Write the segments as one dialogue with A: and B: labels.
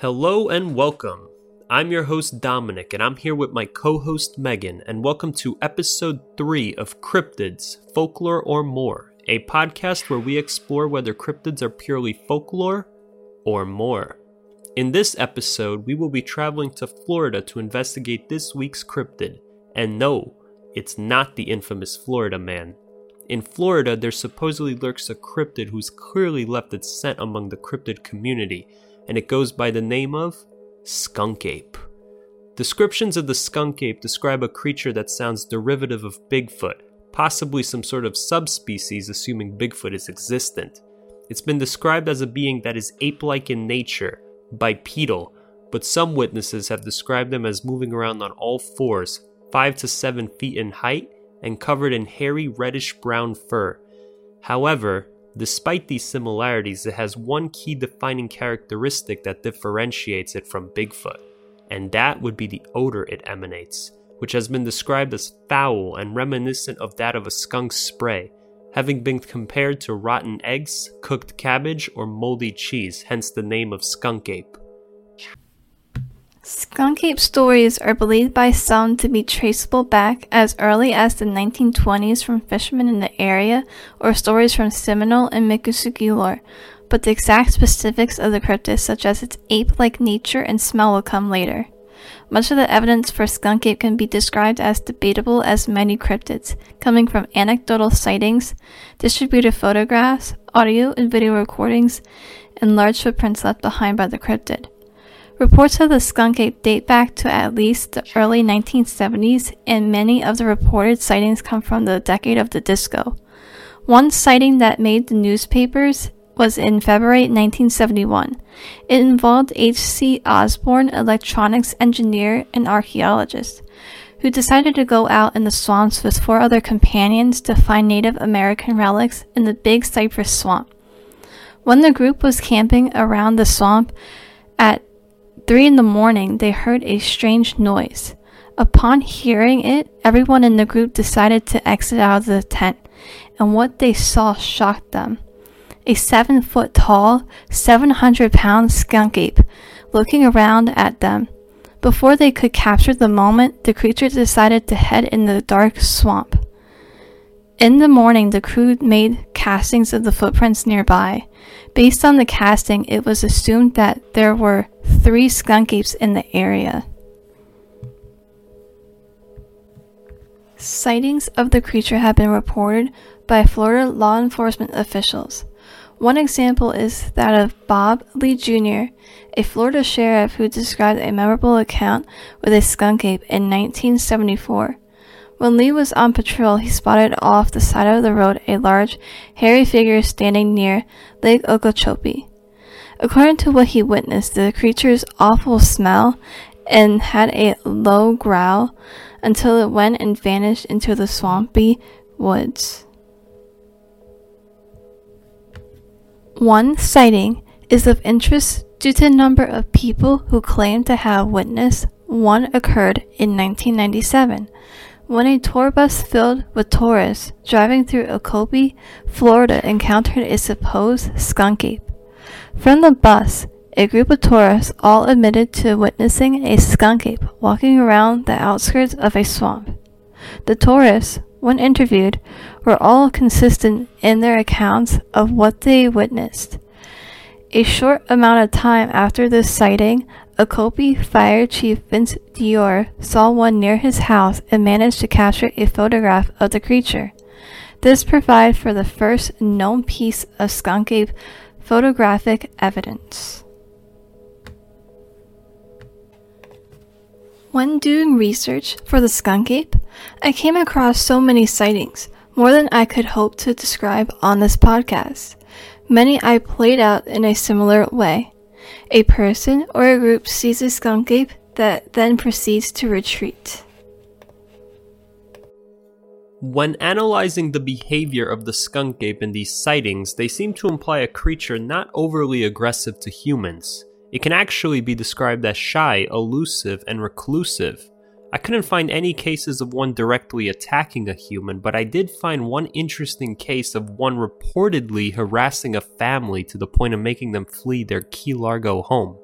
A: Hello and welcome. I'm your host Dominick, and I'm here with my co host Meaghan, and welcome to episode 3 of Cryptids Folklore or More, a podcast where we explore whether cryptids are purely folklore or more. In this episode, we will be traveling to Florida to investigate this week's cryptid, and no, it's not the infamous Florida man. In Florida, there supposedly lurks a cryptid who's clearly left its scent among the cryptid community and it goes by the name of skunk ape. Descriptions of the skunk ape describe a creature that sounds derivative of Bigfoot, possibly some sort of subspecies assuming Bigfoot is existent. It's been described as a being that is ape like in nature, bipedal, but some witnesses have described them as moving around on all fours, 5 to 7 feet in height, and covered in hairy reddish brown fur. However, Despite these similarities, it has one key defining characteristic that differentiates it from Bigfoot, and that would be the odor it emanates, which has been described as foul and reminiscent of that of a skunk's spray, having been compared to rotten eggs, cooked cabbage, or moldy cheese, hence the name of skunk ape.
B: Skunk ape stories are believed by some to be traceable back as early as the 1920s from fishermen in the area or stories from Seminole and Miccosukee lore, but the exact specifics of the cryptid, such as its ape like nature and smell, will come later. Much of the evidence for skunk ape can be described as debatable as many cryptids, coming from anecdotal sightings, distributed photographs, audio and video recordings, and large footprints left behind by the cryptid. Reports of the skunk ape date back to at least the early 1970s, and many of the reported sightings come from the decade of the disco. One sighting that made the newspapers was in February 1971. It involved H.C. Osborne, electronics engineer and archaeologist, who decided to go out in the swamps with four other companions to find Native American relics in the Big Cypress Swamp. When the group was camping around the swamp at three in the morning, they heard a strange noise. Upon hearing it, everyone in the group decided to exit out of the tent, and what they saw shocked them. A seven foot tall, 700 pound skunk ape looking around at them. Before they could capture the moment, the creature decided to head in the dark swamp. In the morning, the crew made castings of the footprints nearby. Based on the casting, it was assumed that there were three skunk apes in the area. Sightings of the creature have been reported by Florida law enforcement officials. One example is that of Bob Lee Jr., a Florida sheriff who described a memorable account with a skunk ape in 1974. When Lee was on patrol, he spotted off the side of the road a large, hairy figure standing near Lake Okeechobee. According to what he witnessed, the creature's awful smell and had a low growl until it went and vanished into the swampy woods. One sighting is of interest due to the number of people who claim to have witnessed one occurred in 1997 when a tour bus filled with tourists driving through Okeechobee, Florida encountered a supposed skunk ape. From the bus, a group of tourists all admitted to witnessing a skunk ape walking around the outskirts of a swamp. The tourists, when interviewed, were all consistent in their accounts of what they witnessed. A short amount of time after this sighting, Okeechobee Fire Chief Vince Doerr saw one near his house and managed to capture a photograph of the creature. This provided for the first known piece of skunk ape photographic evidence. When doing research for the skunk ape, I came across so many sightings, more than I could hope to describe on this podcast. Many I played out in a similar way. A person or a group sees a skunk ape that then proceeds to retreat.
A: When analyzing the behavior of the skunk ape in these sightings, they seem to imply a creature not overly aggressive to humans. It can actually be described as shy, elusive, and reclusive. I couldn't find any cases of one directly attacking a human, but I did find one interesting case of one reportedly harassing a family to the point of making them flee their Key Largo home.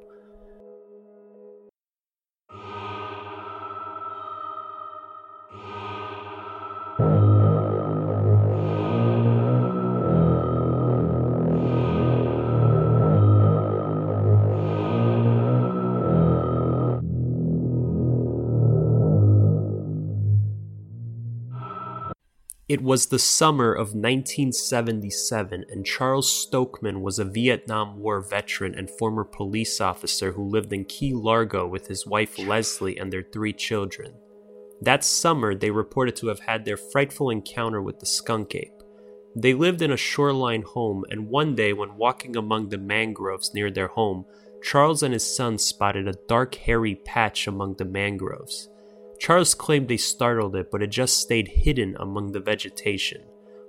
A: It was the summer of 1977, and Charles Stokeman was a Vietnam War veteran and former police officer who lived in Key Largo with his wife Leslie and their three children. That summer, they reported to have had their frightful encounter with the skunk ape. They lived in a shoreline home, and one day, when walking among the mangroves near their home, Charles and his son spotted a dark, hairy patch among the mangroves. Charles claimed they startled it, but it just stayed hidden among the vegetation.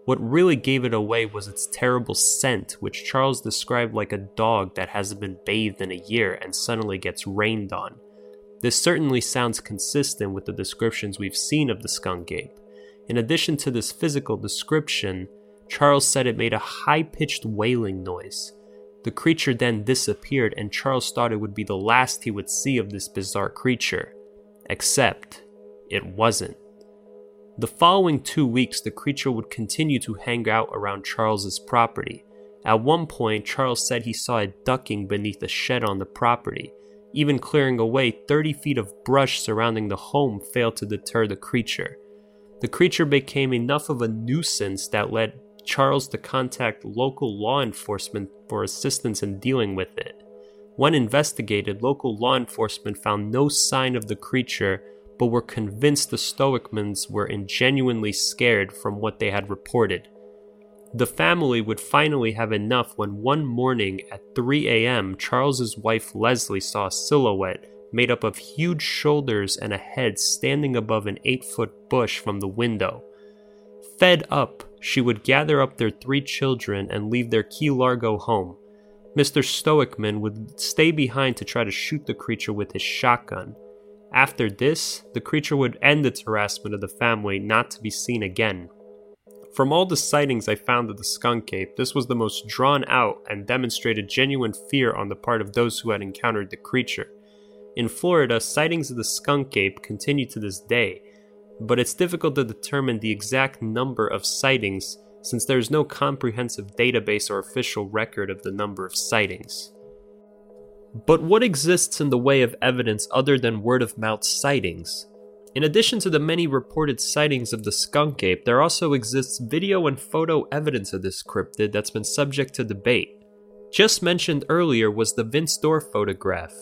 A: What really gave it away was its terrible scent, which Charles described like a dog that hasn't been bathed in a year and suddenly gets rained on. This certainly sounds consistent with the descriptions we've seen of the skunk ape. In addition to this physical description, Charles said it made a high pitched wailing noise. The creature then disappeared, and Charles thought it would be the last he would see of this bizarre creature. Except, it wasn't. The following two weeks, the creature would continue to hang out around Charles's property. At one point, Charles said he saw it ducking beneath a shed on the property. Even clearing away 30 feet of brush surrounding the home failed to deter the creature. The creature became enough of a nuisance that led Charles to contact local law enforcement for assistance in dealing with it. When investigated, local law enforcement found no sign of the creature, but were convinced the Stoichmans were genuinely scared from what they had reported. The family would finally have enough when one morning at 3 a.m., Charles's wife Leslie saw a silhouette made up of huge shoulders and a head standing above an 8-foot bush from the window. Fed up, she would gather up their three children and leave their Key Largo home. Mr. Stoichman would stay behind to try to shoot the creature with his shotgun. After this, the creature would end its harassment of the family, not to be seen again. From all the sightings I found of the skunk ape, this was the most drawn out and demonstrated genuine fear on the part of those who had encountered the creature. In Florida, sightings of the skunk ape continue to this day, but it's difficult to determine the exact number of sightings since there is no comprehensive database or official record of the number of sightings. But what exists in the way of evidence other than word of mouth sightings? In addition to the many reported sightings of the skunk ape, there also exists video and photo evidence of this cryptid that's been subject to debate. Just mentioned earlier was the Vince Doerr photograph.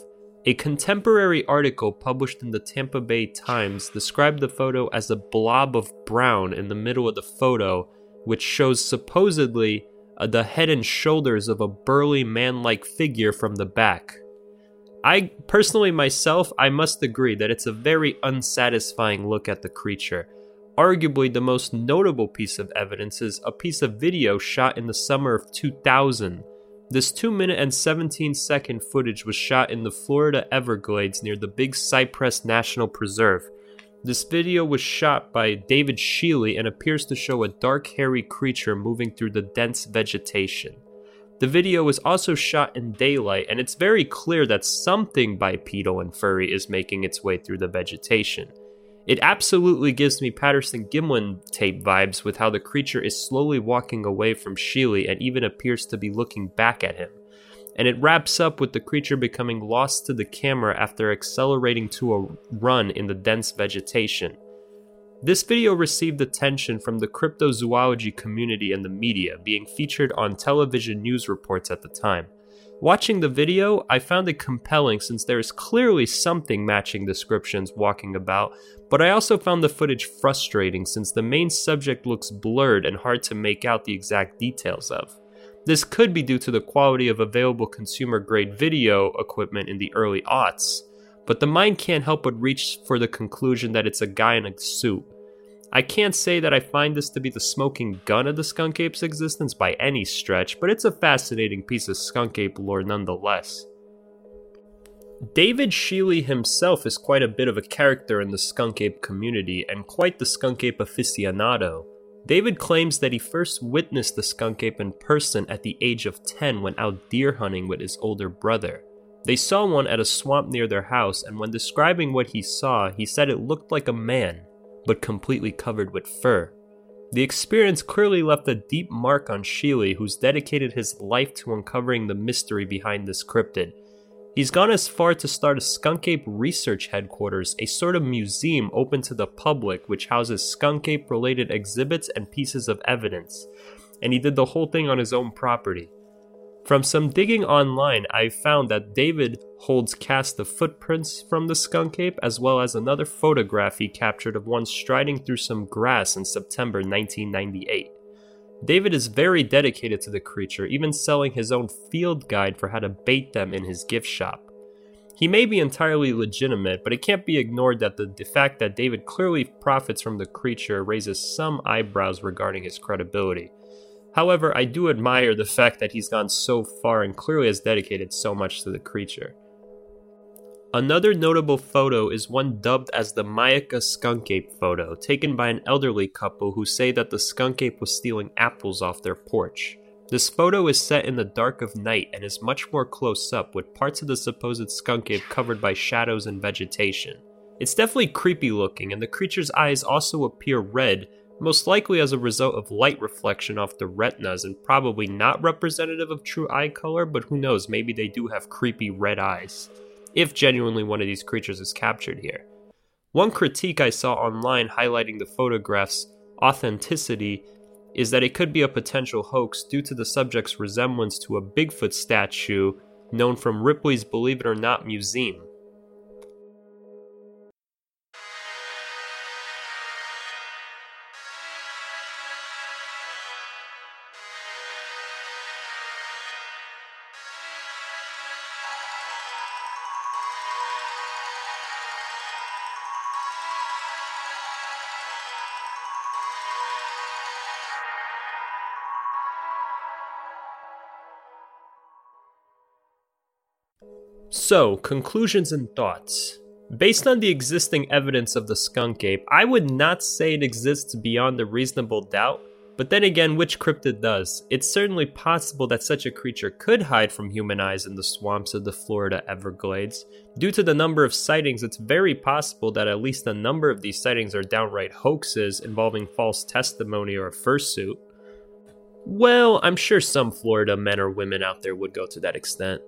A: A contemporary article published in the Tampa Bay Times described the photo as a blob of brown in the middle of the photo which shows supposedly uh, the head and shoulders of a burly man like figure from the back. I personally, myself, I must agree that it's a very unsatisfying look at the creature. Arguably, the most notable piece of evidence is a piece of video shot in the summer of 2000. This 2 minute and 17 second footage was shot in the Florida Everglades near the Big Cypress National Preserve. This video was shot by David Shealy and appears to show a dark, hairy creature moving through the dense vegetation. The video was also shot in daylight, and it's very clear that something bipedal and furry is making its way through the vegetation. It absolutely gives me Patterson Gimlin tape vibes with how the creature is slowly walking away from Shealy and even appears to be looking back at him and it wraps up with the creature becoming lost to the camera after accelerating to a run in the dense vegetation. This video received attention from the cryptozoology community and the media, being featured on television news reports at the time. Watching the video, I found it compelling since there is clearly something matching descriptions walking about, but I also found the footage frustrating since the main subject looks blurred and hard to make out the exact details of. This could be due to the quality of available consumer grade video equipment in the early aughts, but the mind can't help but reach for the conclusion that it's a guy in a suit. I can't say that I find this to be the smoking gun of the skunk ape's existence by any stretch, but it's a fascinating piece of skunk ape lore nonetheless. David Shealy himself is quite a bit of a character in the skunk ape community and quite the skunk ape aficionado. David claims that he first witnessed the skunk ape in person at the age of 10 when out deer hunting with his older brother. They saw one at a swamp near their house, and when describing what he saw, he said it looked like a man, but completely covered with fur. The experience clearly left a deep mark on Shealy, who's dedicated his life to uncovering the mystery behind this cryptid. He's gone as far to start a skunk ape research headquarters, a sort of museum open to the public which houses skunk ape related exhibits and pieces of evidence. And he did the whole thing on his own property. From some digging online, I found that David holds cast of footprints from the skunk ape as well as another photograph he captured of one striding through some grass in September 1998. David is very dedicated to the creature, even selling his own field guide for how to bait them in his gift shop. He may be entirely legitimate, but it can't be ignored that the, the fact that David clearly profits from the creature raises some eyebrows regarding his credibility. However, I do admire the fact that he's gone so far and clearly has dedicated so much to the creature. Another notable photo is one dubbed as the Myakka skunk ape photo, taken by an elderly couple who say that the skunk ape was stealing apples off their porch. This photo is set in the dark of night and is much more close up, with parts of the supposed skunk ape covered by shadows and vegetation. It's definitely creepy looking, and the creature's eyes also appear red, most likely as a result of light reflection off the retinas and probably not representative of true eye color, but who knows, maybe they do have creepy red eyes if genuinely one of these creatures is captured here. One critique I saw online highlighting the photograph's authenticity is that it could be a potential hoax due to the subject's resemblance to a Bigfoot statue known from Ripley's Believe It or Not museum. So, conclusions and thoughts. Based on the existing evidence of the skunk ape, I would not say it exists beyond a reasonable doubt, but then again, which cryptid does? It's certainly possible that such a creature could hide from human eyes in the swamps of the Florida Everglades. Due to the number of sightings, it's very possible that at least a number of these sightings are downright hoaxes involving false testimony or a fursuit. Well, I'm sure some Florida men or women out there would go to that extent.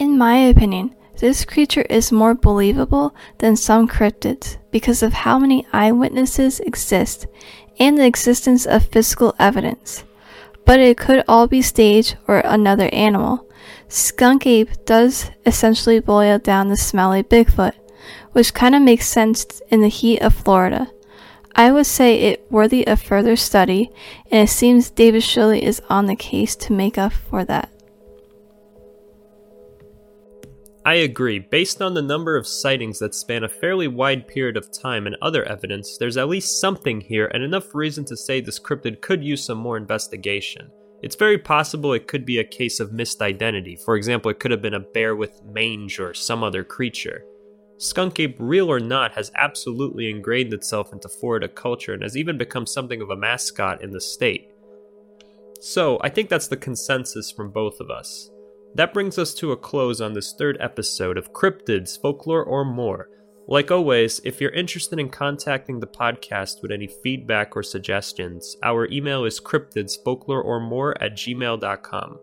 B: In my opinion, this creature is more believable than some cryptids because of how many eyewitnesses exist and the existence of physical evidence. But it could all be staged or another animal. Skunk ape does essentially boil down to smelly Bigfoot, which kind of makes sense in the heat of Florida. I would say it worthy of further study, and it seems David Shealy is on the case to make up for that.
A: I agree. Based on the number of sightings that span a fairly wide period of time and other evidence, there's at least something here and enough reason to say this cryptid could use some more investigation. It's very possible it could be a case of missed identity. For example, it could have been a bear with mange or some other creature. Skunk ape, real or not, has absolutely ingrained itself into Florida culture and has even become something of a mascot in the state. So, I think that's the consensus from both of us. That brings us to a close on this third episode of Cryptids, Folklore, or More. Like always, if you're interested in contacting the podcast with any feedback or suggestions, our email is cryptidsfolklore at gmail.com.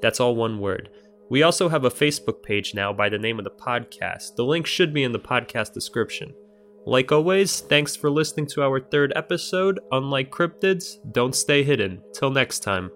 A: That's all one word. We also have a Facebook page now by the name of the podcast. The link should be in the podcast description. Like always, thanks for listening to our third episode. Unlike cryptids, don't stay hidden. Till next time.